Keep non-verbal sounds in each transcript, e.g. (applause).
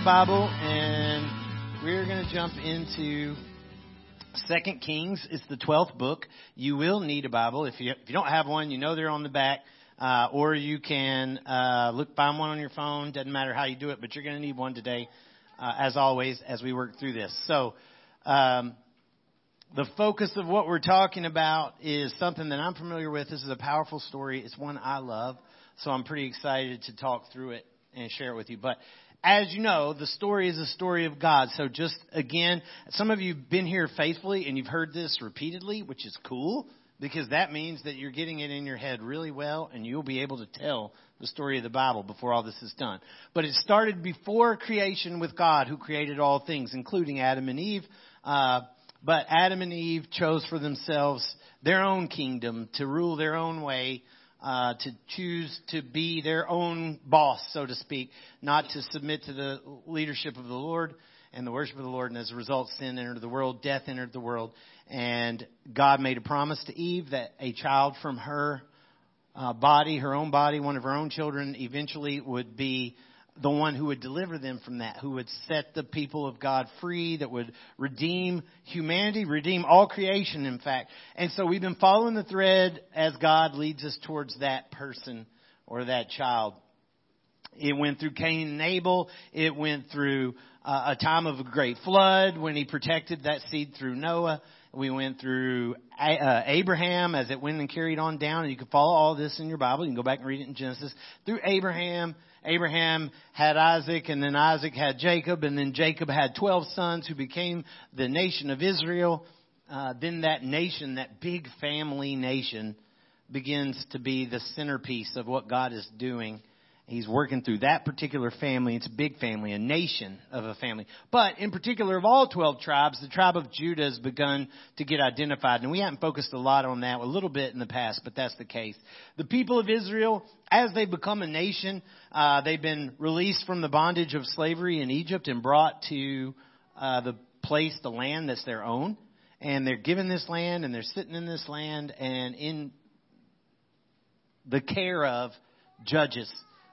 a Bible and we're going to jump into Second Kings. It's the 12th book. You will need a Bible. If you, if you don't have one, you know they're on the back. Uh, or you can uh, look find one on your phone. Doesn't matter how you do it, but you're going to need one today, uh, as always, as we work through this. So, um, the focus of what we're talking about is something that I'm familiar with. This is a powerful story. It's one I love, so I'm pretty excited to talk through it and share it with you. But as you know, the story is a story of God. So just again, some of you have been here faithfully and you've heard this repeatedly, which is cool because that means that you're getting it in your head really well and you'll be able to tell the story of the Bible before all this is done. But it started before creation with God who created all things, including Adam and Eve. Uh, but Adam and Eve chose for themselves their own kingdom to rule their own way uh, to choose to be their own boss, so to speak, not to submit to the leadership of the Lord and the worship of the Lord. And as a result, sin entered the world, death entered the world. And God made a promise to Eve that a child from her uh, body, her own body, one of her own children, eventually would be the one who would deliver them from that, who would set the people of God free, that would redeem humanity, redeem all creation, in fact. And so we've been following the thread as God leads us towards that person or that child. It went through Cain and Abel. It went through uh, a time of a great flood when he protected that seed through Noah. We went through uh, Abraham as it went and carried on down. And you can follow all this in your Bible. You can go back and read it in Genesis. Through Abraham, Abraham had Isaac, and then Isaac had Jacob, and then Jacob had 12 sons who became the nation of Israel. Uh, then that nation, that big family nation, begins to be the centerpiece of what God is doing He's working through that particular family. It's a big family, a nation of a family. But in particular, of all 12 tribes, the tribe of Judah has begun to get identified. And we haven't focused a lot on that, a little bit in the past, but that's the case. The people of Israel, as they become a nation, uh, they've been released from the bondage of slavery in Egypt and brought to uh, the place, the land that's their own. And they're given this land and they're sitting in this land and in the care of judges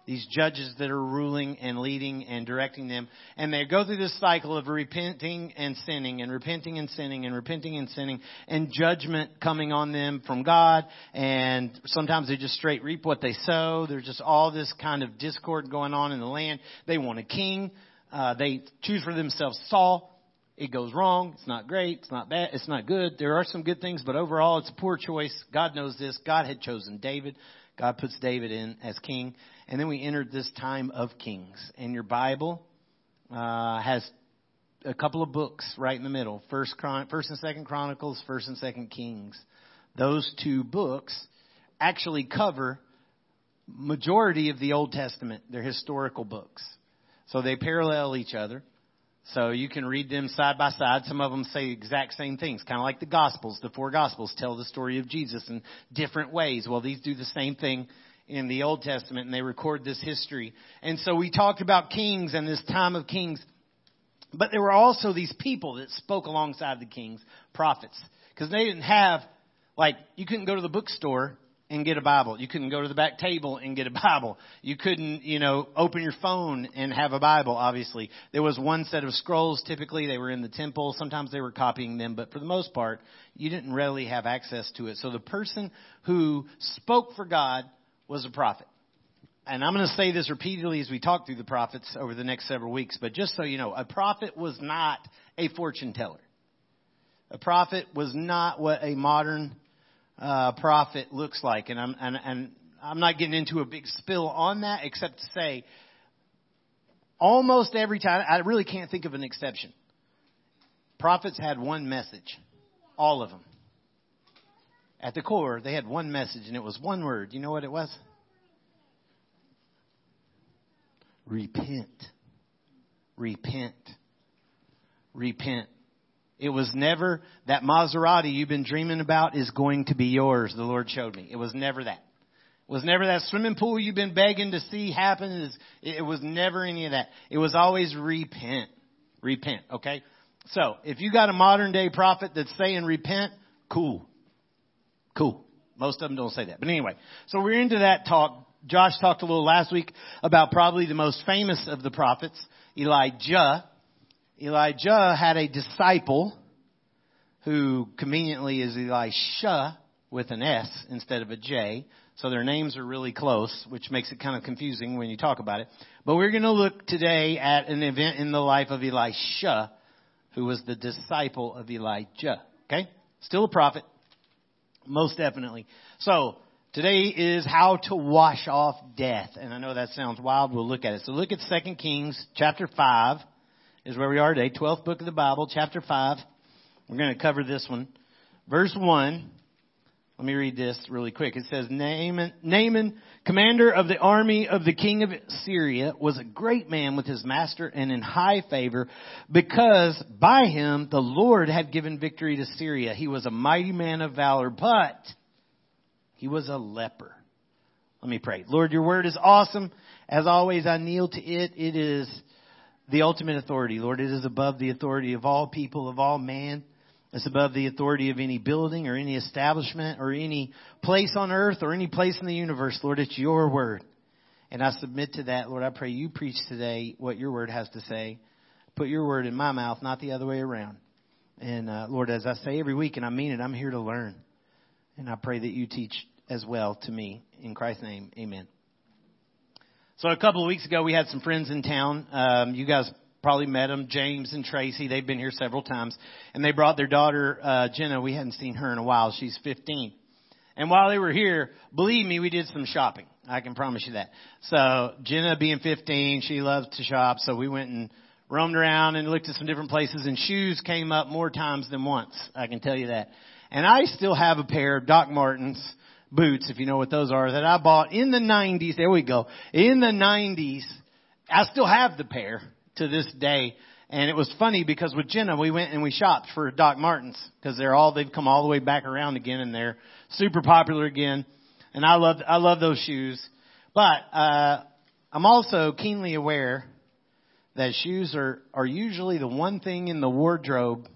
these judges that are ruling and leading and directing them. And they go through this cycle of repenting and sinning and repenting and sinning and repenting and sinning and judgment coming on them from God. And sometimes they just straight reap what they sow. There's just all this kind of discord going on in the land. They want a king. Uh, they choose for themselves Saul. It goes wrong. It's not great. It's not bad. It's not good. There are some good things, but overall it's a poor choice. God knows this. God had chosen David. God puts David in as king. And then we entered this time of kings. And your Bible uh, has a couple of books right in the middle First, Chron- First and Second Chronicles, First and Second Kings. Those two books actually cover majority of the Old Testament. They're historical books. So they parallel each other. So you can read them side by side. Some of them say exact same things, kind of like the Gospels. The four Gospels tell the story of Jesus in different ways. Well, these do the same thing in the Old Testament and they record this history. And so we talked about kings and this time of kings. But there were also these people that spoke alongside the kings, prophets. Because they didn't have, like, you couldn't go to the bookstore and get a Bible. You couldn't go to the back table and get a Bible. You couldn't, you know, open your phone and have a Bible, obviously. There was one set of scrolls typically. They were in the temple. Sometimes they were copying them, but for the most part, you didn't really have access to it. So the person who spoke for God was a prophet. And I'm going to say this repeatedly as we talk through the prophets over the next several weeks, but just so you know, a prophet was not a fortune teller. A prophet was not what a modern uh, prophet looks like. And I'm, and, and I'm not getting into a big spill on that except to say almost every time, I really can't think of an exception. Prophets had one message. All of them. At the core, they had one message, and it was one word. You know what it was? Repent. Repent. Repent. It was never that Maserati you've been dreaming about is going to be yours, the Lord showed me. It was never that. It was never that swimming pool you've been begging to see happen. It was never any of that. It was always repent. Repent, okay? So, if you got a modern day prophet that's saying repent, cool. Cool. Most of them don't say that. But anyway, so we're into that talk. Josh talked a little last week about probably the most famous of the prophets Elijah. Elijah had a disciple who conveniently is Elisha with an S instead of a J. So their names are really close, which makes it kind of confusing when you talk about it. But we're going to look today at an event in the life of Elisha, who was the disciple of Elijah. Okay? Still a prophet. Most definitely. So, today is how to wash off death. And I know that sounds wild. We'll look at it. So look at 2 Kings chapter 5 is where we are today. 12th book of the Bible, chapter 5. We're going to cover this one. Verse 1. Let me read this really quick. It says, Naaman, Naaman, commander of the army of the king of Syria, was a great man with his master and in high favor because by him the Lord had given victory to Syria. He was a mighty man of valor, but he was a leper. Let me pray. Lord, your word is awesome. As always, I kneel to it. It is the ultimate authority. Lord, it is above the authority of all people, of all man. It's above the authority of any building or any establishment or any place on earth or any place in the universe. Lord, it's your word. And I submit to that. Lord, I pray you preach today what your word has to say. Put your word in my mouth, not the other way around. And uh, Lord, as I say every week, and I mean it, I'm here to learn. And I pray that you teach as well to me. In Christ's name, amen. So a couple of weeks ago, we had some friends in town. Um, you guys probably met them, James and Tracy. They've been here several times. And they brought their daughter, uh, Jenna. We hadn't seen her in a while. She's 15. And while they were here, believe me, we did some shopping. I can promise you that. So Jenna being 15, she loves to shop. So we went and roamed around and looked at some different places and shoes came up more times than once. I can tell you that. And I still have a pair of Doc Martens boots, if you know what those are, that I bought in the 90s. There we go. In the 90s. I still have the pair to this day. And it was funny because with Jenna, we went and we shopped for Doc Martens because they're all, they've come all the way back around again and they're super popular again. And I love, I love those shoes. But, uh, I'm also keenly aware that shoes are, are usually the one thing in the wardrobe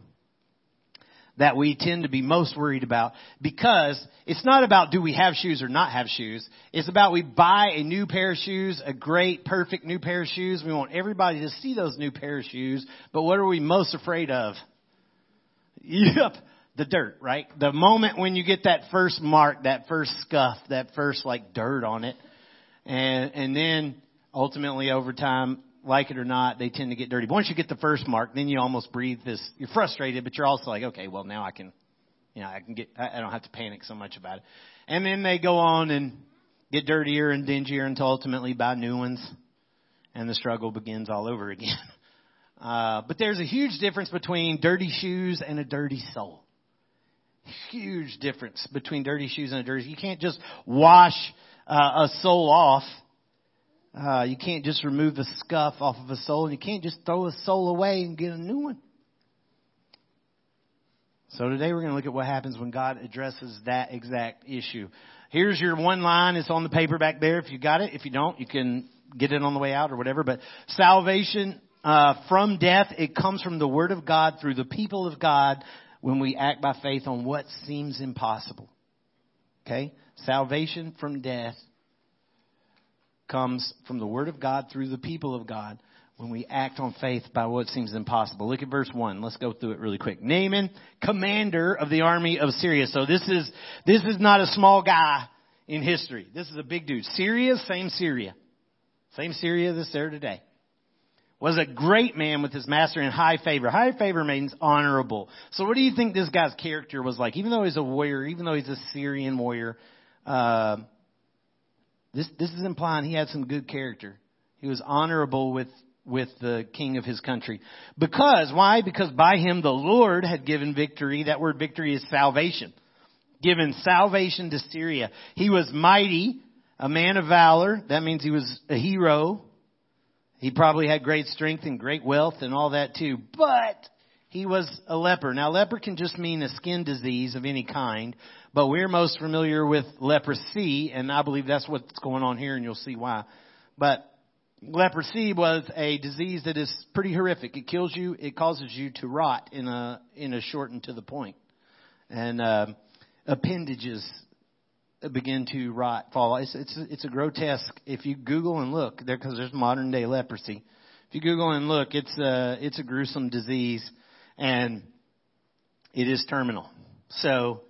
that we tend to be most worried about because it's not about do we have shoes or not have shoes. It's about we buy a new pair of shoes, a great, perfect new pair of shoes. We want everybody to see those new pair of shoes. But what are we most afraid of? Yep. The dirt, right? The moment when you get that first mark, that first scuff, that first like dirt on it. And, and then ultimately over time, like it or not, they tend to get dirty. But once you get the first mark, then you almost breathe this. You're frustrated, but you're also like, okay, well now I can, you know, I can get. I don't have to panic so much about it. And then they go on and get dirtier and dingier until ultimately buy new ones, and the struggle begins all over again. (laughs) Uh, but there's a huge difference between dirty shoes and a dirty soul. Huge difference between dirty shoes and a dirty. You can't just wash uh, a soul off uh, you can't just remove the scuff off of a soul, you can't just throw a soul away and get a new one. So today we're going to look at what happens when God addresses that exact issue. Here's your one line. It's on the paper back there. If you got it, if you don't, you can get it on the way out or whatever. But salvation uh, from death, it comes from the Word of God through the people of God when we act by faith on what seems impossible. Okay, salvation from death comes from the Word of God through the people of God when we act on faith by what seems impossible. Look at verse 1. Let's go through it really quick. Naaman, commander of the army of Syria. So this is, this is not a small guy in history. This is a big dude. Syria, same Syria. Same Syria that's there today. Was a great man with his master in high favor. High favor means honorable. So what do you think this guy's character was like? Even though he's a warrior, even though he's a Syrian warrior, uh, this, this is implying he had some good character. He was honorable with, with the king of his country. Because, why? Because by him the Lord had given victory. That word victory is salvation. Given salvation to Syria. He was mighty, a man of valor. That means he was a hero. He probably had great strength and great wealth and all that too. But he was a leper. Now leper can just mean a skin disease of any kind, but we're most familiar with leprosy, and I believe that's what's going on here, and you'll see why. But leprosy was a disease that is pretty horrific. It kills you. It causes you to rot in a in a shortened to the point, and uh, appendages begin to rot, fall. It's it's it's a grotesque. If you Google and look there, because there's modern day leprosy If you Google and look, it's a, it's a gruesome disease and it is terminal. So,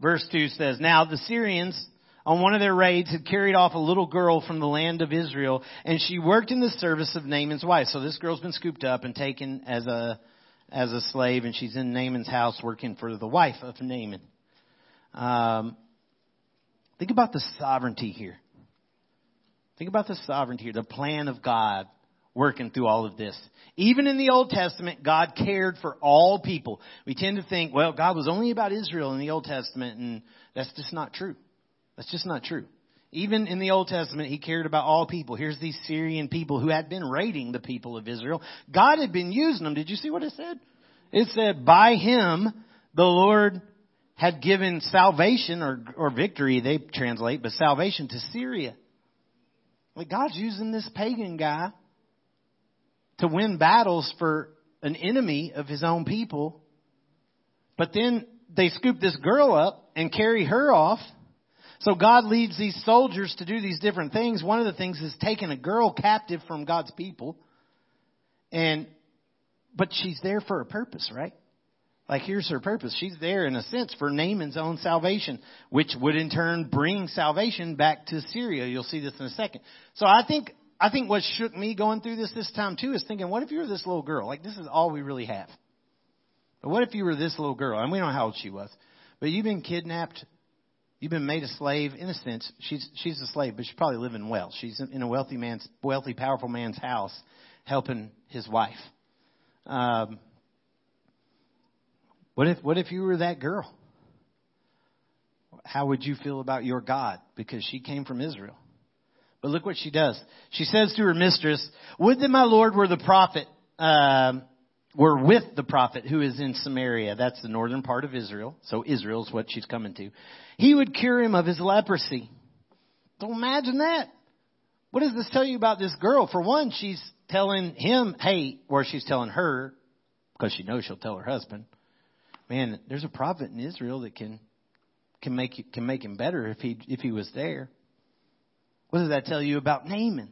verse 2 says, Now the Syrians on one of their raids had carried off a little girl from the land of Israel and she worked in the service of Naaman's wife. So this girl's been scooped up and taken as a, as a slave and she's in Naaman's house working for the wife of Naaman. Um, think about the sovereignty here. Think about the sovereignty here, the plan of God working through all of this. Even in the Old Testament, God cared for all people. We tend to think, well, God was only about Israel in the Old Testament, and that's just not true. That's just not true. Even in the Old Testament, he cared about all people. Here's these Syrian people who had been raiding the people of Israel. God had been using them. Did you see what it said? It said, by him, the Lord had given salvation or, or victory, they translate, but salvation to Syria. Like God's using this pagan guy to win battles for an enemy of his own people. But then they scoop this girl up and carry her off so God leads these soldiers to do these different things. One of the things is taking a girl captive from God's people. And, but she's there for a purpose, right? Like here's her purpose. She's there in a sense for Naaman's own salvation, which would in turn bring salvation back to Syria. You'll see this in a second. So I think, I think what shook me going through this this time too is thinking, what if you were this little girl? Like this is all we really have. But what if you were this little girl? And we don't know how old she was. But you've been kidnapped You've been made a slave in a sense. She's she's a slave, but she's probably living well. She's in a wealthy man's wealthy, powerful man's house, helping his wife. Um, what if what if you were that girl? How would you feel about your God? Because she came from Israel. But look what she does. She says to her mistress, "Would that my Lord were the prophet." Um, were with the prophet who is in Samaria. That's the northern part of Israel. So Israel is what she's coming to. He would cure him of his leprosy. So imagine that. What does this tell you about this girl? For one, she's telling him, hey, or she's telling her, because she knows she'll tell her husband, man, there's a prophet in Israel that can, can make, can make him better if he, if he was there. What does that tell you about Naaman?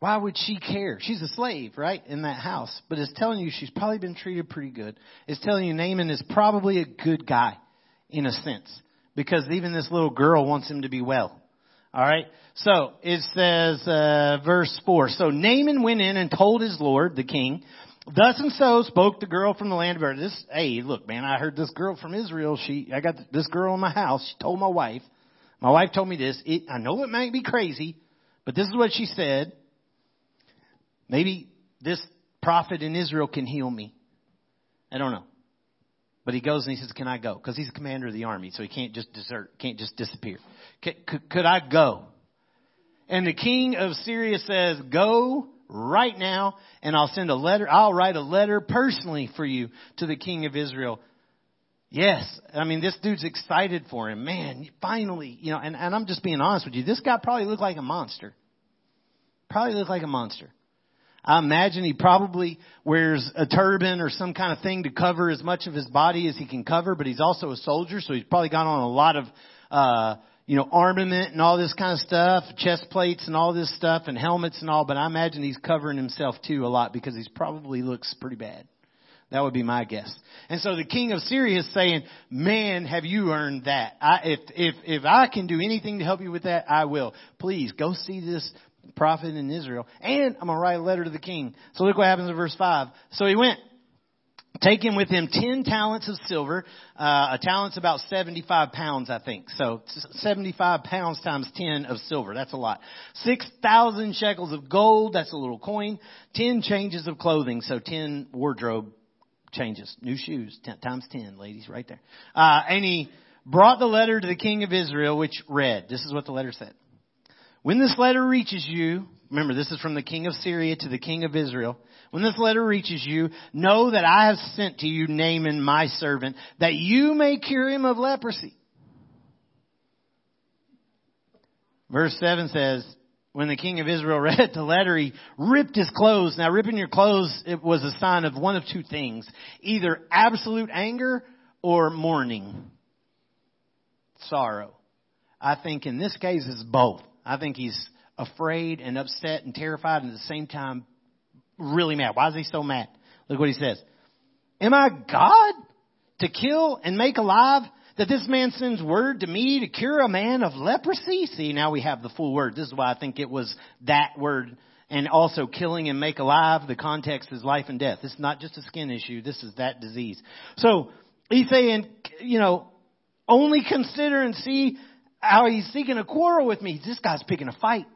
Why would she care? She's a slave, right, in that house. But it's telling you she's probably been treated pretty good. It's telling you Naaman is probably a good guy, in a sense. Because even this little girl wants him to be well. Alright? So, it says, uh, verse 4. So Naaman went in and told his lord, the king, Thus and so spoke the girl from the land of Israel. This, hey, look, man, I heard this girl from Israel. She, I got this girl in my house. She told my wife. My wife told me this. It, I know it might be crazy, but this is what she said. Maybe this prophet in Israel can heal me. I don't know. But he goes and he says, Can I go? Because he's the commander of the army, so he can't just desert, can't just disappear. Could, could, could I go? And the king of Syria says, Go right now, and I'll send a letter. I'll write a letter personally for you to the king of Israel. Yes. I mean, this dude's excited for him. Man, finally, you know, and, and I'm just being honest with you. This guy probably looked like a monster. Probably looked like a monster. I imagine he probably wears a turban or some kind of thing to cover as much of his body as he can cover, but he's also a soldier, so he's probably got on a lot of, uh, you know, armament and all this kind of stuff, chest plates and all this stuff and helmets and all, but I imagine he's covering himself too a lot because he's probably looks pretty bad. That would be my guess. And so the king of Syria is saying, man, have you earned that? I, if, if, if I can do anything to help you with that, I will. Please go see this prophet in Israel. And I'm going to write a letter to the king. So look what happens in verse 5. So he went. Taking with him 10 talents of silver. Uh, a talent's about 75 pounds, I think. So 75 pounds times 10 of silver. That's a lot. 6,000 shekels of gold. That's a little coin. 10 changes of clothing. So 10 wardrobe changes. New shoes. 10, times 10, ladies, right there. Uh, and he brought the letter to the king of Israel, which read, this is what the letter said. When this letter reaches you, remember this is from the king of Syria to the king of Israel. When this letter reaches you, know that I have sent to you Naaman my servant, that you may cure him of leprosy. Verse 7 says, when the king of Israel (laughs) read the letter, he ripped his clothes. Now ripping your clothes, it was a sign of one of two things. Either absolute anger or mourning. Sorrow. I think in this case it's both. I think he's afraid and upset and terrified and at the same time really mad. Why is he so mad? Look what he says. Am I God to kill and make alive? That this man sends word to me to cure a man of leprosy? See, now we have the full word. This is why I think it was that word. And also killing and make alive. The context is life and death. This is not just a skin issue. This is that disease. So he's saying, you know, only consider and see how he's seeking a quarrel with me. This guy's picking a fight.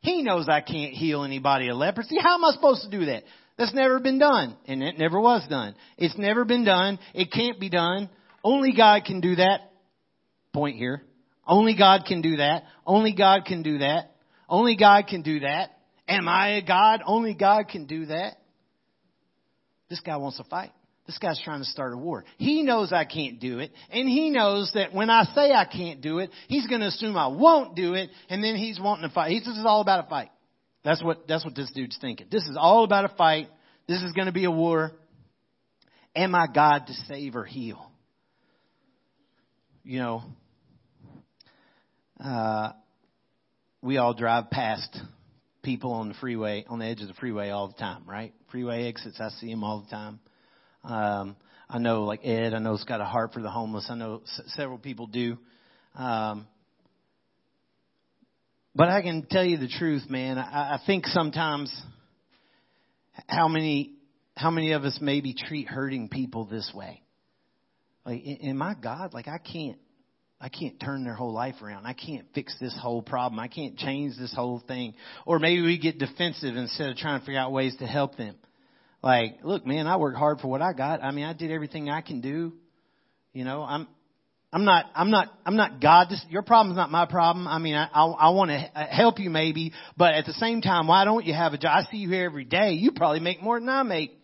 He knows I can't heal anybody of leprosy. How am I supposed to do that? That's never been done. And it never was done. It's never been done. It can't be done. Only God can do that. Point here. Only God can do that. Only God can do that. Only God can do that. Am I a God? Only God can do that. This guy wants to fight. This guy's trying to start a war. He knows I can't do it, and he knows that when I say I can't do it, he's going to assume I won't do it, and then he's wanting to fight. He says it's all about a fight. That's what that's what this dude's thinking. This is all about a fight. This is going to be a war. Am I God to save or heal? You know, uh, we all drive past people on the freeway, on the edge of the freeway all the time, right? Freeway exits, I see them all the time. Um, I know, like Ed, I know has got a heart for the homeless. I know s- several people do. Um, but I can tell you the truth, man. I, I think sometimes how many how many of us maybe treat hurting people this way? Like, am I God? Like, I can't I can't turn their whole life around. I can't fix this whole problem. I can't change this whole thing. Or maybe we get defensive instead of trying to figure out ways to help them. Like, look, man, I worked hard for what I got. I mean, I did everything I can do. You know, I'm, I'm not, I'm not, I'm not God. This, your problem's not my problem. I mean, I, I, I want to uh, help you maybe, but at the same time, why don't you have a job? I see you here every day. You probably make more than I make.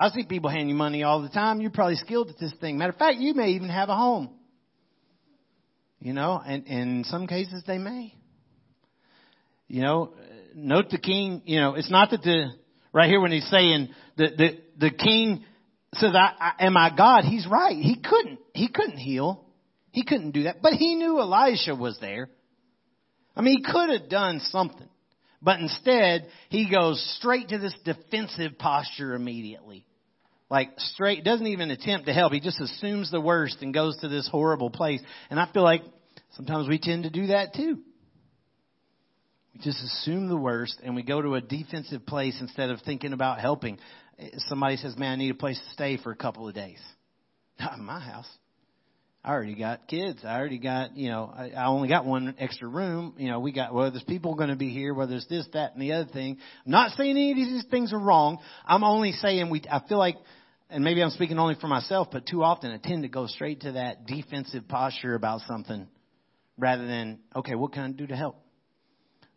I see people hand you money all the time. You're probably skilled at this thing. Matter of fact, you may even have a home. You know, and, and in some cases they may. You know, note the king, you know, it's not that the, Right here when he's saying that the, the king says, I, I, am I God? He's right. He couldn't, he couldn't heal. He couldn't do that. But he knew Elisha was there. I mean, he could have done something. But instead, he goes straight to this defensive posture immediately. Like straight, doesn't even attempt to help. He just assumes the worst and goes to this horrible place. And I feel like sometimes we tend to do that too. We just assume the worst and we go to a defensive place instead of thinking about helping. Somebody says, man, I need a place to stay for a couple of days. (laughs) Not in my house. I already got kids. I already got, you know, I, I only got one extra room. You know, we got, well, there's people going to be here, whether it's this, that, and the other thing. I'm not saying any of these things are wrong. I'm only saying we, I feel like, and maybe I'm speaking only for myself, but too often I tend to go straight to that defensive posture about something rather than, okay, what can I do to help?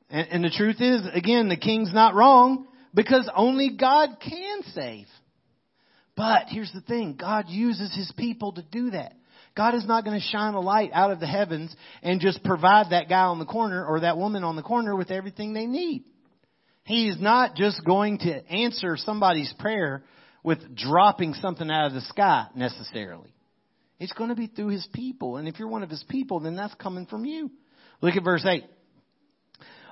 And, and the truth is, again, the king's not wrong because only God can save. But here's the thing God uses his people to do that. God is not going to shine a light out of the heavens and just provide that guy on the corner or that woman on the corner with everything they need. He is not just going to answer somebody's prayer with dropping something out of the sky necessarily. It's going to be through his people. And if you're one of his people, then that's coming from you. Look at verse 8.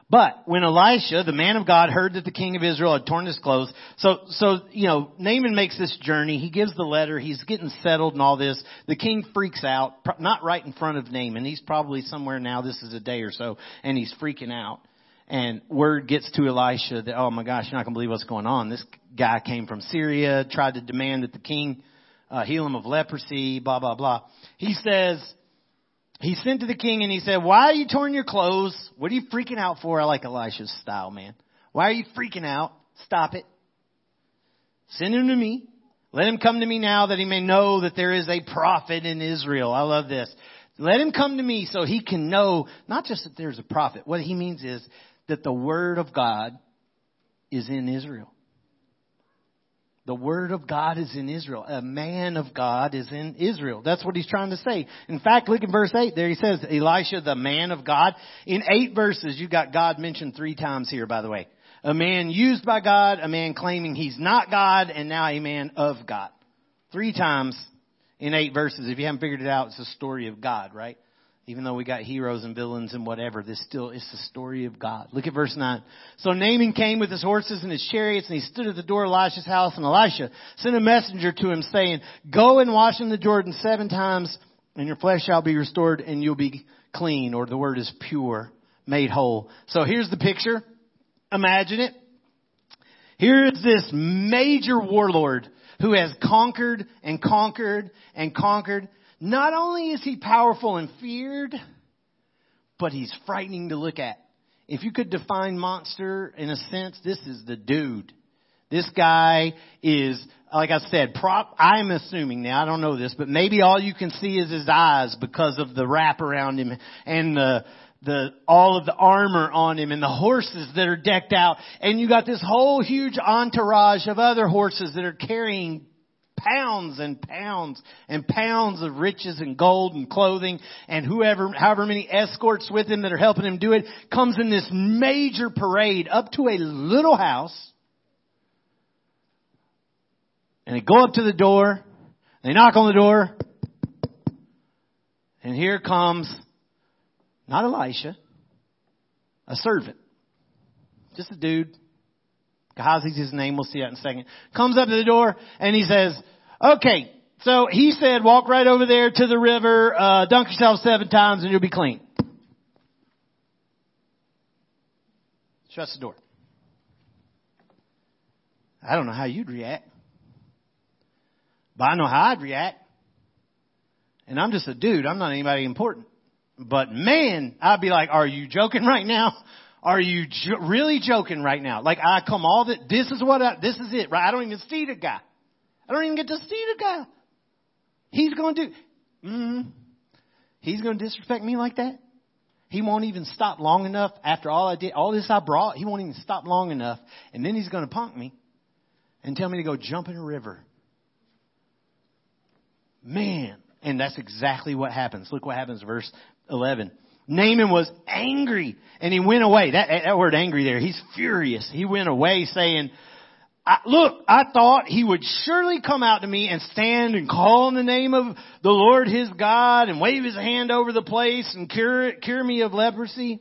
But when Elisha, the man of God, heard that the king of Israel had torn his clothes, so, so, you know, Naaman makes this journey. He gives the letter. He's getting settled and all this. The king freaks out, not right in front of Naaman. He's probably somewhere now. This is a day or so, and he's freaking out. And word gets to Elisha that, oh my gosh, you're not going to believe what's going on. This guy came from Syria, tried to demand that the king uh, heal him of leprosy, blah, blah, blah. He says, he sent to the king and he said, why are you torn your clothes? What are you freaking out for? I like Elisha's style, man. Why are you freaking out? Stop it. Send him to me. Let him come to me now that he may know that there is a prophet in Israel. I love this. Let him come to me so he can know not just that there's a prophet. What he means is that the word of God is in Israel. The word of God is in Israel. A man of God is in Israel. That's what he's trying to say. In fact, look at verse 8 there. He says, Elisha, the man of God. In eight verses, you got God mentioned three times here, by the way. A man used by God, a man claiming he's not God, and now a man of God. Three times in eight verses. If you haven't figured it out, it's a story of God, right? Even though we got heroes and villains and whatever, this still is the story of God. Look at verse 9. So Naaman came with his horses and his chariots and he stood at the door of Elisha's house and Elisha sent a messenger to him saying, go and wash in the Jordan seven times and your flesh shall be restored and you'll be clean or the word is pure, made whole. So here's the picture. Imagine it. Here is this major warlord who has conquered and conquered and conquered not only is he powerful and feared, but he's frightening to look at. If you could define monster in a sense, this is the dude. This guy is, like I said, prop, I'm assuming now, I don't know this, but maybe all you can see is his eyes because of the wrap around him and the, the, all of the armor on him and the horses that are decked out. And you got this whole huge entourage of other horses that are carrying pounds and pounds and pounds of riches and gold and clothing and whoever, however many escorts with him that are helping him do it comes in this major parade up to a little house. And they go up to the door. They knock on the door. And here comes not Elisha, a servant. Just a dude Gehazi's his name. We'll see that in a second. Comes up to the door and he says, okay, so he said, walk right over there to the river, uh, dunk yourself seven times and you'll be clean. Shuts the door. I don't know how you'd react. But I know how I'd react. And I'm just a dude. I'm not anybody important. But man, I'd be like, are you joking right now? Are you jo- really joking right now? Like I come all that, this is what I, this is it, right? I don't even see the guy. I don't even get to see the guy. He's going to mm, he's going to disrespect me like that? He won't even stop long enough after all I did, all this I brought, he won't even stop long enough. And then he's going to punk me and tell me to go jump in a river. Man. And that's exactly what happens. Look what happens, verse 11. Naaman was angry and he went away. That, that word angry there, he's furious. He went away saying, I, look, I thought he would surely come out to me and stand and call in the name of the Lord his God and wave his hand over the place and cure, cure me of leprosy.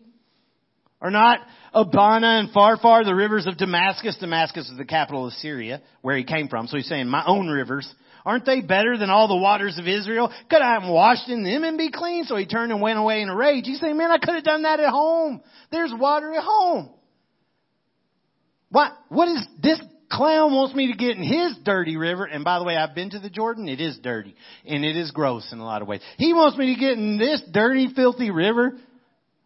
Are not Abana and Pharpar the rivers of Damascus? Damascus is the capital of Syria, where he came from. So he's saying, my own rivers. Aren't they better than all the waters of Israel? Could I have washed in them and be clean? So he turned and went away in a rage. He's saying, man, I could have done that at home. There's water at home. What, what is, this clown wants me to get in his dirty river. And by the way, I've been to the Jordan. It is dirty. And it is gross in a lot of ways. He wants me to get in this dirty, filthy river.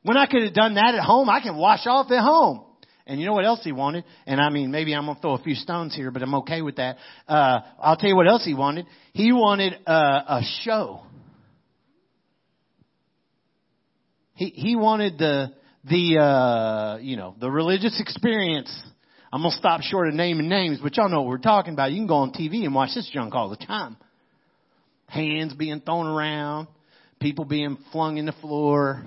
When I could have done that at home, I can wash off at home. And you know what else he wanted? And I mean, maybe I'm gonna throw a few stones here, but I'm okay with that. Uh, I'll tell you what else he wanted. He wanted uh, a show. He he wanted the the uh, you know the religious experience. I'm gonna stop short of naming names, but y'all know what we're talking about. You can go on TV and watch this junk all the time. Hands being thrown around, people being flung in the floor,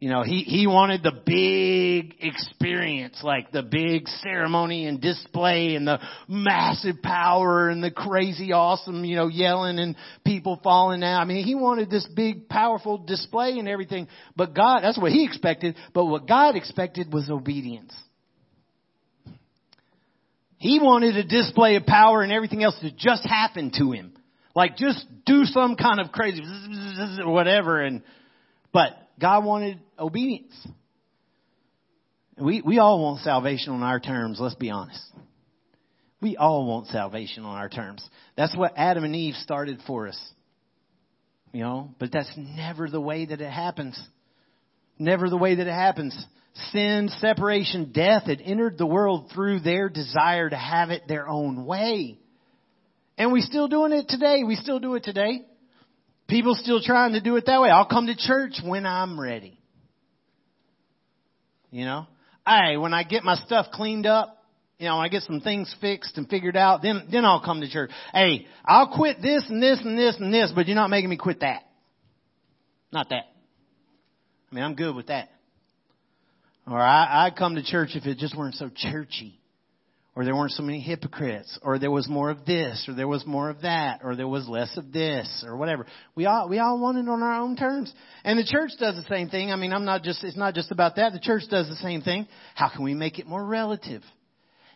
you know, he, he wanted the big experience, like the big ceremony and display and the massive power and the crazy awesome, you know, yelling and people falling out. I mean, he wanted this big powerful display and everything. But God, that's what he expected. But what God expected was obedience. He wanted a display of power and everything else to just happen to him. Like just do some kind of crazy whatever and, but God wanted obedience. We, we all want salvation on our terms, let's be honest. We all want salvation on our terms. That's what Adam and Eve started for us. You know, but that's never the way that it happens. Never the way that it happens. Sin, separation, death had entered the world through their desire to have it their own way. And we're still doing it today. We still do it today. People still trying to do it that way. I'll come to church when I'm ready. You know? Hey, when I get my stuff cleaned up, you know, when I get some things fixed and figured out, then, then I'll come to church. Hey, I'll quit this and this and this and this, but you're not making me quit that. Not that. I mean, I'm good with that. Or I, I'd come to church if it just weren't so churchy. or there weren't so many hypocrites, or there was more of this, or there was more of that, or there was less of this, or whatever. We all we all want it on our own terms, and the church does the same thing. I mean, I'm not just it's not just about that. The church does the same thing. How can we make it more relative?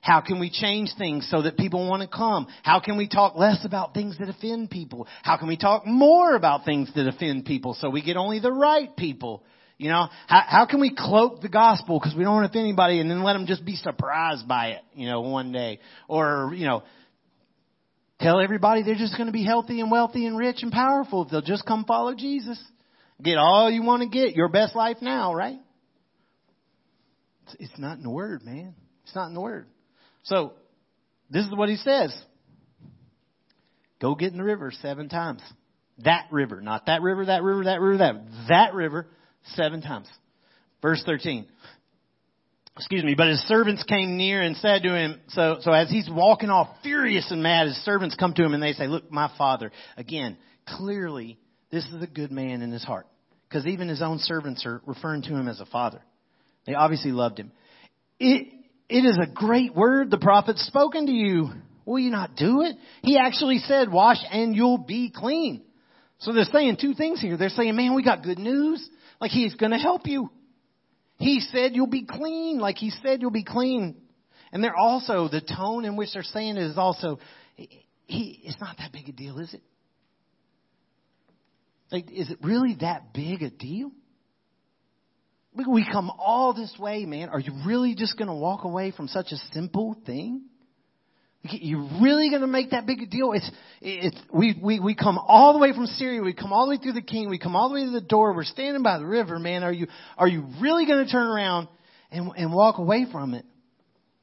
How can we change things so that people want to come? How can we talk less about things that offend people? How can we talk more about things that offend people so we get only the right people? You know, how, how can we cloak the gospel because we don't want to offend anybody and then let them just be surprised by it, you know, one day? Or, you know, tell everybody they're just going to be healthy and wealthy and rich and powerful if they'll just come follow Jesus. Get all you want to get, your best life now, right? It's, not in the Word, man. It's not in the Word. So, this is what he says. Go get in the river seven times. That river, not that river, that river, that river, that, that river seven times. Verse 13. Excuse me, but his servants came near and said to him, so, so as he's walking off furious and mad, his servants come to him and they say, look, my father, again, clearly this is a good man in his heart. Because even his own servants are referring to him as a father. They obviously loved him. It, it is a great word the prophet's spoken to you. Will you not do it? He actually said, wash and you'll be clean. So they're saying two things here. They're saying, man, we got good news. Like he's going to help you. He said you'll be clean. Like he said you'll be clean. And they're also, the tone in which they're saying it is also, he, it's not that big a deal, is it? Like, is it really that big a deal? We come all this way, man. Are you really just going to walk away from such a simple thing? You really going to make that big a deal? It's, it's, we, we, we come all the way from Syria. We come all the way through the king. We come all the way to the door. We're standing by the river, man. Are you, are you really going to turn around and, and walk away from it?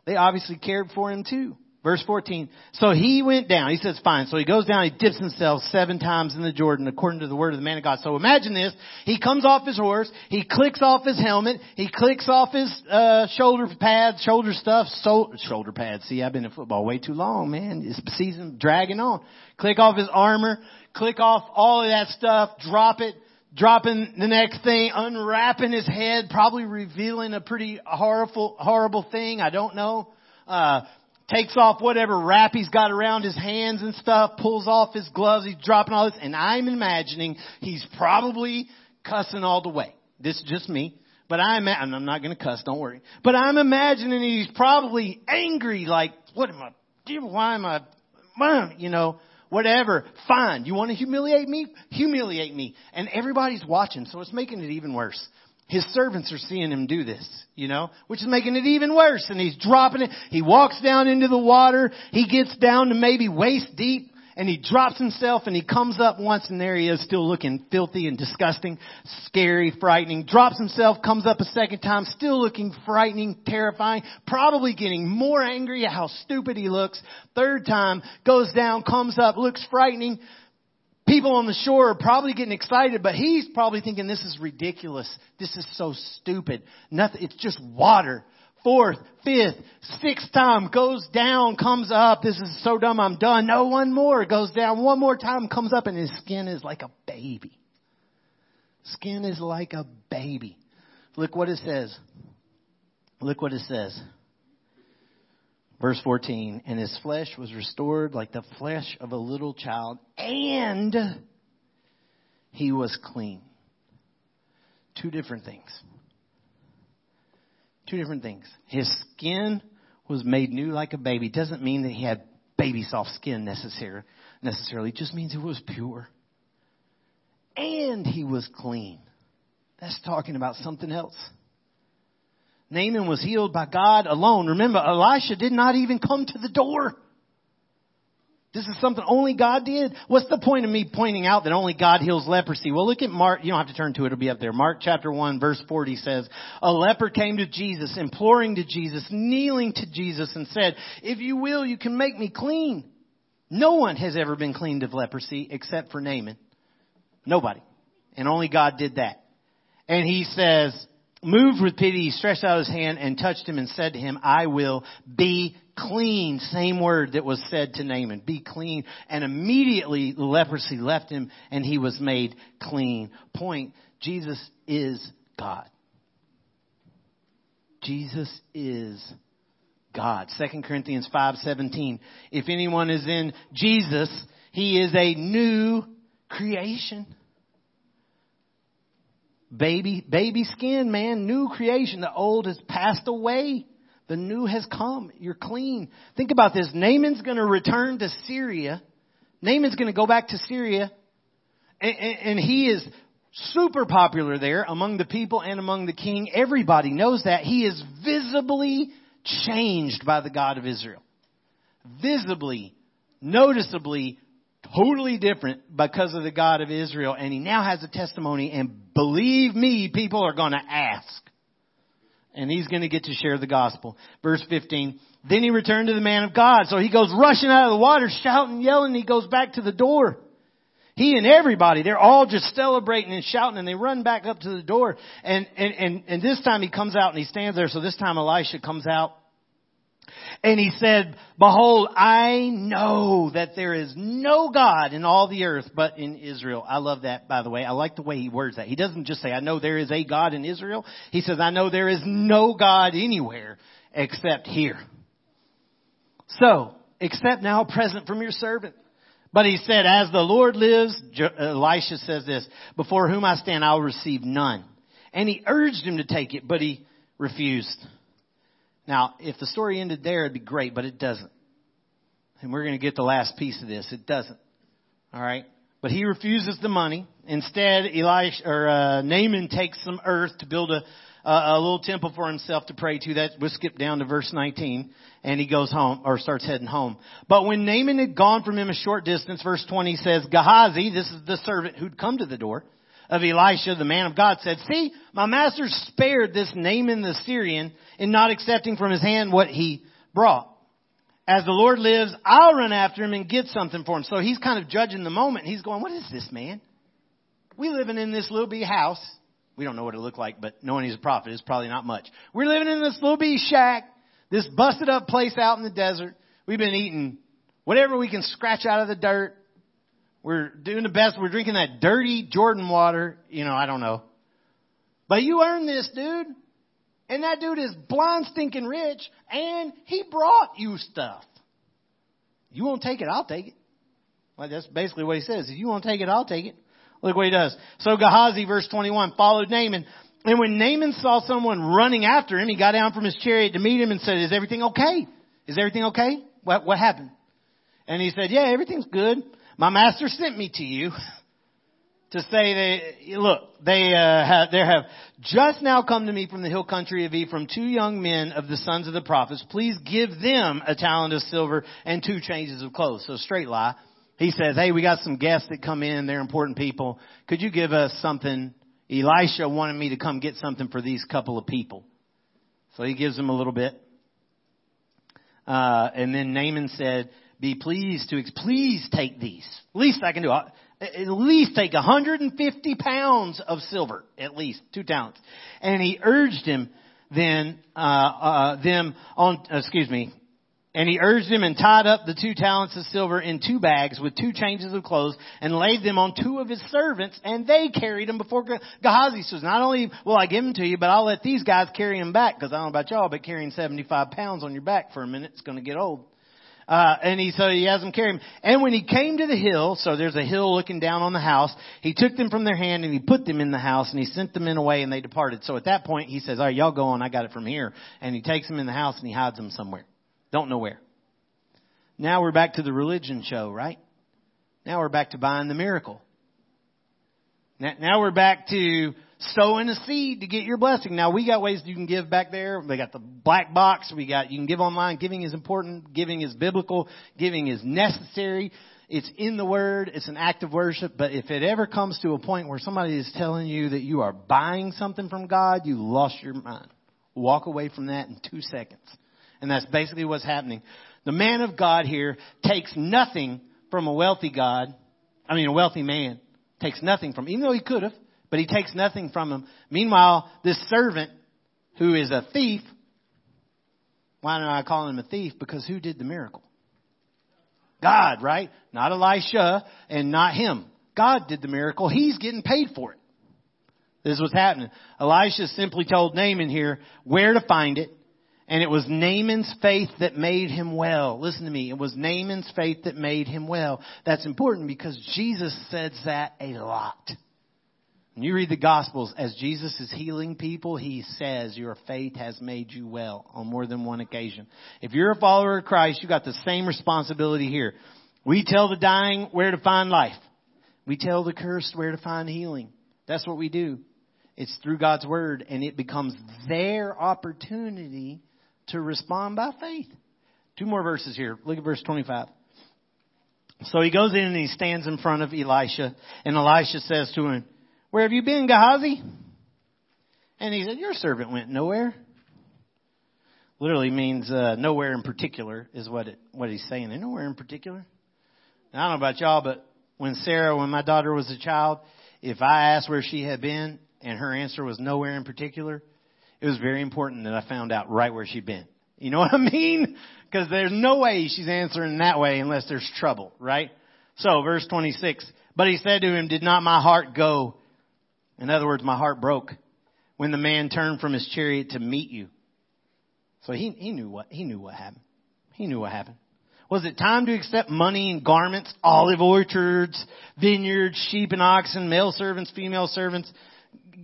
They obviously cared for him too. Verse 14. So he went down. He says, fine. So he goes down. He dips himself seven times in the Jordan according to the word of the man of God. So imagine this. He comes off his horse. He clicks off his helmet. He clicks off his, uh, shoulder pads, shoulder stuff, so, shoulder pads. See, I've been in football way too long, man. It's season dragging on. Click off his armor. Click off all of that stuff. Drop it dropping the next thing, unwrapping his head, probably revealing a pretty horrible, horrible thing. I don't know. Uh, takes off whatever wrap he's got around his hands and stuff, pulls off his gloves, he's dropping all this, and I'm imagining he's probably cussing all the way. This is just me. But I'm, I'm not to cuss, don't worry. But I'm imagining he's probably angry, like, what am I, why am I, you know, whatever. Fine. You want to humiliate me? Humiliate me. And everybody's watching, so it's making it even worse. His servants are seeing him do this, you know, which is making it even worse. And he's dropping it. He walks down into the water. He gets down to maybe waist deep and he drops himself and he comes up once and there he is still looking filthy and disgusting, scary, frightening. Drops himself, comes up a second time, still looking frightening, terrifying, probably getting more angry at how stupid he looks. Third time, goes down, comes up, looks frightening, People on the shore are probably getting excited, but he's probably thinking this is ridiculous. This is so stupid. Nothing, it's just water. Fourth, fifth, sixth time goes down, comes up. This is so dumb. I'm done. No, one more goes down. One more time comes up and his skin is like a baby. Skin is like a baby. Look what it says. Look what it says. Verse 14, and his flesh was restored like the flesh of a little child, and he was clean. Two different things. Two different things. His skin was made new like a baby. Doesn't mean that he had baby soft skin necessarily. Necessarily, it just means it was pure. And he was clean. That's talking about something else. Naaman was healed by God alone. Remember, Elisha did not even come to the door. This is something only God did. What's the point of me pointing out that only God heals leprosy? Well, look at Mark. You don't have to turn to it. It'll be up there. Mark chapter 1 verse 40 says, a leper came to Jesus, imploring to Jesus, kneeling to Jesus and said, if you will, you can make me clean. No one has ever been cleaned of leprosy except for Naaman. Nobody. And only God did that. And he says, moved with pity, he stretched out his hand and touched him and said to him, I will be clean. Same word that was said to Naaman. Be clean. And immediately the leprosy left him and he was made clean. Point. Jesus is God. Jesus is God. 2 Corinthians 5:17. If anyone is in Jesus, he is a new creation. Baby, baby skin, man, new creation. The old has passed away. The new has come. You're clean. Think about this. Naaman's going to return to Syria. Naaman's going to go back to Syria. And, and, and, he is super popular there among the people and among the king. Everybody knows that. He is visibly changed by the God of Israel. Visibly, noticeably, totally different because of the God of Israel. And he now has a testimony and believe me, people are to ask. And he's to get to share the gospel. Verse 15. Then he returned to the man of God. So he goes rushing out of the water, shouting, yelling. He goes back to the door. He and everybody, they're all just celebrating and shouting and they run back up to the door. And, and, and, and this time he comes out and he stands there. So this time Elisha comes out and he said, behold, I know that there is no God in all the earth but in Israel. I love that, by the way. I like the way he words that. He doesn't just say, I know there is a God in Israel. He says, I know there is no God anywhere except here. So, accept now a present from your servant. But he said, as the Lord lives, Elisha says this, before whom I stand, I will receive none. And he urged him to take it, but he refused. Now, if the story ended there, it'd be great, but it doesn't. And we're going to get the last piece of this. It doesn't. All right. But he refuses the money. Instead, Elisha or uh, Naaman takes some earth to build a, a, a little temple for himself to pray to. That we'll skip down to verse 19, and he goes home or starts heading home. But when Naaman had gone from him a short distance, verse 20 says, Gehazi, this is the servant who'd come to the door, of Elisha, the man of God, said, See, my master spared this Naaman the Syrian in not accepting from his hand what he brought. As the Lord lives, I'll run after him and get something for him. So he's kind of judging the moment. He's going, What is this man? We living in this little bee house. We don't know what it looked like, but knowing he's a prophet is probably not much. We're living in this little bee shack, this busted up place out in the desert. We've been eating whatever we can scratch out of the dirt. We're doing the best. We're drinking that dirty Jordan water. You know, I don't know. But you earned this, dude. And that dude is blind, stinking rich, and he brought you stuff. You won't take it, I'll take it. Well, that's basically what he says. If you won't take it, I'll take it. Look what he does. So Gehazi, verse 21, followed Naaman. And when Naaman saw someone running after him, he got down from his chariot to meet him and said, is everything okay? Is everything okay? What, what happened? And he said, yeah, everything's good. My master sent me to you to say they look they uh, have there have just now come to me from the hill country of Ephraim two young men of the sons of the prophets. Please give them a talent of silver and two changes of clothes. So straight lie. He says, "Hey, we got some guests that come in. They're important people. Could you give us something?" Elisha wanted me to come get something for these couple of people, so he gives them a little bit. Uh, and then Naaman said, be pleased to, please take these. Least I can do. At least take 150 pounds of silver, at least two talents. And he urged him then, uh, uh, them on, excuse me, and he urged him and tied up the two talents of silver in two bags with two changes of clothes and laid them on two of his servants and they carried them before Gehazi. says, not only will I give them to you, but I'll let these guys carry them back because I don't know about y'all, but carrying 75 pounds on your back for a minute is going to get old. Uh, and he so he has them carry him. And when he came to the hill, so there's a hill looking down on the house, he took them from their hand and he put them in the house and he sent them in away and they departed. So at that point he says, "All right, y'all go on. I got it from here." And he takes them in the house and he hides them somewhere. Don't know where. Now we're back to the religion show, right? Now we're back to buying the miracle. Now we're back to sowing a seed to get your blessing. Now we got ways you can give back there. We got the black box. We got, you can give online. Giving is important. Giving is biblical. Giving is necessary. It's in the word. It's an act of worship. But if it ever comes to a point where somebody is telling you that you are buying something from God, you lost your mind. Walk away from that in two seconds. And that's basically what's happening. The man of God here takes nothing from a wealthy God. I mean, a wealthy man takes nothing from, even though he could have, but he takes nothing from him. Meanwhile, this servant who is a thief, why do I call him a thief? Because who did the miracle? God, right? Not Elisha and not him. God did the miracle. He's getting paid for it. This is what's happening. Elisha simply told Naaman here where to find it And it was Naaman's faith that made him well. Listen to me. It was Naaman's faith that made him well. That's important because Jesus says that a lot. You read the Gospels, as Jesus is healing people, He says, your faith has made you well on more than one occasion. If you're a follower of Christ, you've got the same responsibility here. We tell the dying where to find life. We tell the cursed where to find healing. That's what we do. It's through God's Word, and it becomes their opportunity to respond by faith. Two more verses here. Look at verse 25. So he goes in and he stands in front of Elisha, and Elisha says to him, Where have you been, Gehazi? And he said, Your servant went nowhere. Literally means uh, nowhere in particular is what it, what he's saying. Nowhere in particular. Now, I don't know about y'all, but when Sarah, when my daughter was a child, if I asked where she had been and her answer was nowhere in particular, it was very important that I found out right where she'd been. You know (laughs) what I mean? Because there's no way she's answering that way unless there's trouble, right? So, verse 26. But he said to him, Did not my heart go? In other words, my heart broke when the man turned from his chariot to meet you. So he, he knew what, he knew what happened. He knew what happened. Was it time to accept money and garments, olive orchards, vineyards, sheep and oxen, male servants, female servants?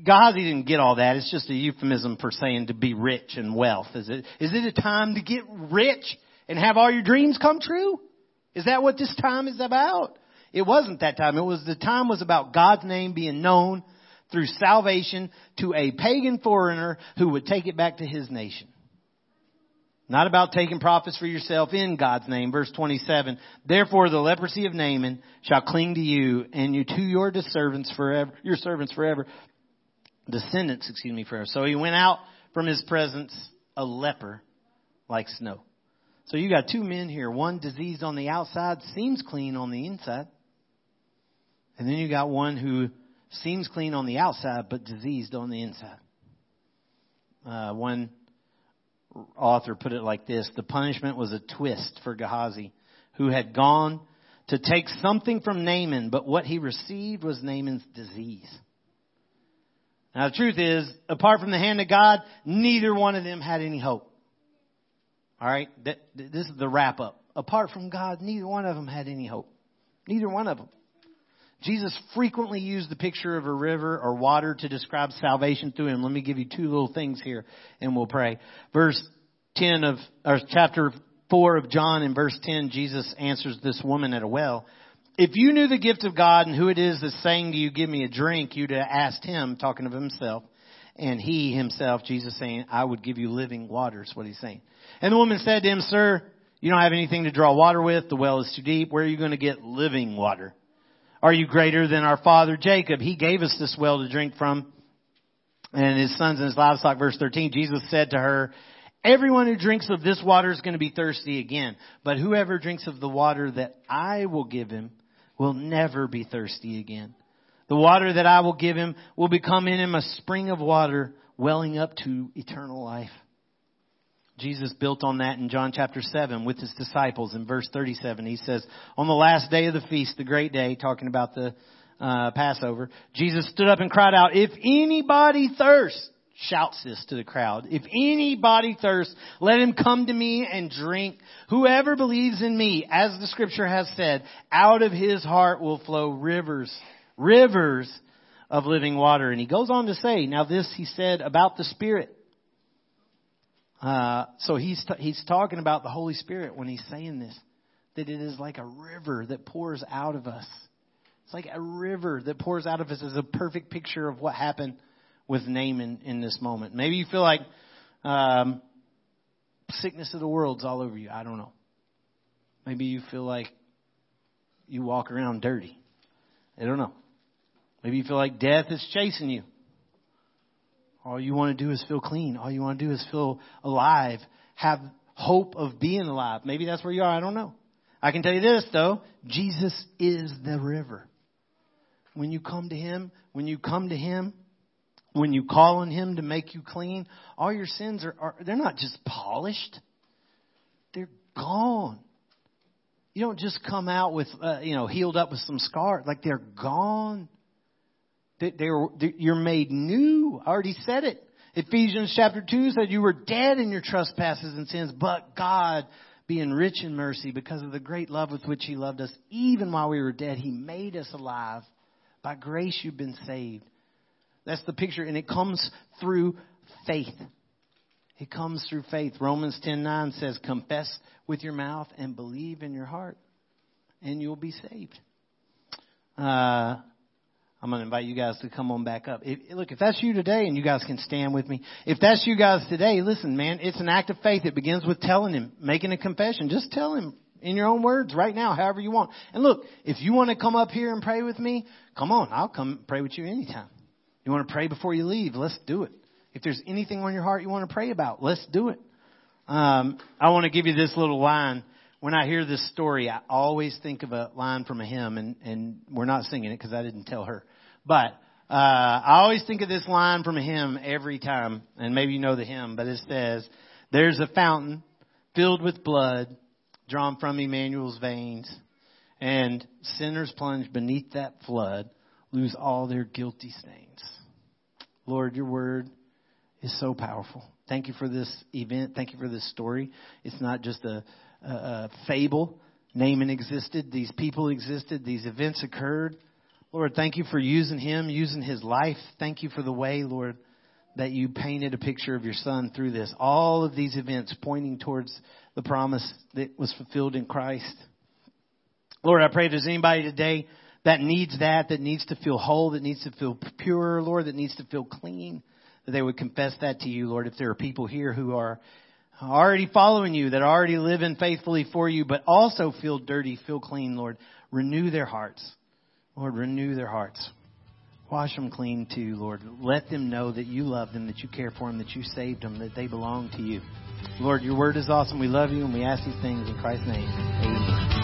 Gehazi didn't get all that. It's just a euphemism for saying to be rich and wealth. Is it, is it a time to get rich and have all your dreams come true? Is that what this time is about? It wasn't that time. It was the time was about God's name being known through salvation to a pagan foreigner who would take it back to his nation. Not about taking profits for yourself in God's name. Verse 27. Therefore the leprosy of Naaman shall cling to you and you to your servants forever, your servants forever descendants, excuse me, forever. So he went out from his presence a leper like snow. So you got two men here, one diseased on the outside, seems clean on the inside. And then you got one who seems clean on the outside, but diseased on the inside. Uh, one author put it like this The punishment was a twist for Gehazi, who had gone to take something from Naaman, but what he received was Naaman's disease. Now the truth is, apart from the hand of God, neither one of them had any hope. Alright? This is the wrap up. Apart from God, neither one of them had any hope. Neither one of them. Jesus frequently used the picture of a river or water to describe salvation through him. Let me give you two little things here and we'll pray. Verse 10 of, or chapter 4 of John in verse 10, Jesus answers this woman at a well. If you knew the gift of God and who it is that's saying to you, give me a drink, you'd have asked him, talking of himself, and he himself, Jesus saying, I would give you living water, is what he's saying. And the woman said to him, Sir, you don't have anything to draw water with. The well is too deep. Where are you going to get living water? Are you greater than our father Jacob? He gave us this well to drink from and his sons and his livestock. Verse 13, Jesus said to her, Everyone who drinks of this water is going to be thirsty again, but whoever drinks of the water that I will give him will never be thirsty again. The water that I will give him will become in him a spring of water welling up to eternal life. Jesus built on that in John chapter 7 with his disciples in verse 37. He says, on the last day of the feast, the great day, talking about the uh, Passover, Jesus stood up and cried out, if anybody thirsts, shouts this to the crowd. If anybody thirsts, let him come to me and drink. Whoever believes in me, as the scripture has said, out of his heart will flow rivers, rivers of living water. And he goes on to say, now this he said about the Spirit. Uh, so he's, t- he's talking about the Holy Spirit when he's saying this, that it is like a river that pours out of us. It's like a river that pours out of us is a perfect picture of what happened with Naaman in this moment. Maybe you feel like um, sickness of the world's all over you. I don't know. Maybe you feel like you walk around dirty. I don't know. Maybe you feel like death is chasing you. All you want to do is feel clean. All you want to do is feel alive. Have hope of being alive. Maybe that's where you are. I don't know. I can tell you this though. Jesus is the river. When you come to Him, when you come to Him, when you call on Him to make you clean, all your sins are, are they're not just polished. They're gone. You don't just come out with, uh, you know, healed up with some scars. Like they're gone. They, they're, you're made new. I already said it. Ephesians chapter 2 said you were dead in your trespasses and sins, but God, being rich in mercy because of the great love with which He loved us, even while we were dead, He made us alive. By grace you've been saved. That's the picture, and it comes through faith. It comes through faith. Romans 10:9 says, "Confess with your mouth and believe in your heart, and you'll be saved." Uh, I'm going to invite you guys to come on back up. If, look, if that's you today, and you guys can stand with me. If that's you guys today, listen, man, it's an act of faith. It begins with telling him, making a confession. Just tell him in your own words right now, however you want. And look, if you want to come up here and pray with me, come on. I'll come pray with you anytime. You want to pray before you leave? Let's do it. If there's anything on your heart you want to pray about, let's do it. Um, I want to give you this little line. When I hear this story, I always think of a line from a hymn, and, and we're not singing it because I didn't tell her. But uh, I always think of this line from a hymn every time, and maybe you know the hymn, but it says, "There's a fountain filled with blood drawn from Emmanuel's veins, and sinners plunge beneath that flood, lose all their guilty stains." Lord, your word is so powerful. Thank you for this event. Thank you for this story. It's not just a, a fable. Naaman existed. These people existed. These events occurred. Lord, thank you for using him, using his life. Thank you for the way, Lord, that you painted a picture of your son through this. All of these events pointing towards the promise that was fulfilled in Christ. Lord, I pray there's anybody today that needs that, that needs to feel whole, that needs to feel pure, Lord, that needs to feel clean, that they would confess that to you, Lord. If there are people here who are already following you, that are already living faithfully for you, but also feel dirty, feel clean, Lord, renew their hearts. Lord, renew their hearts. Wash them clean too, Lord. Let them know that you love them, that you care for them, that you saved them, that they belong to you. Lord, your word is awesome. We love you and we ask these things in Christ's name. Amen.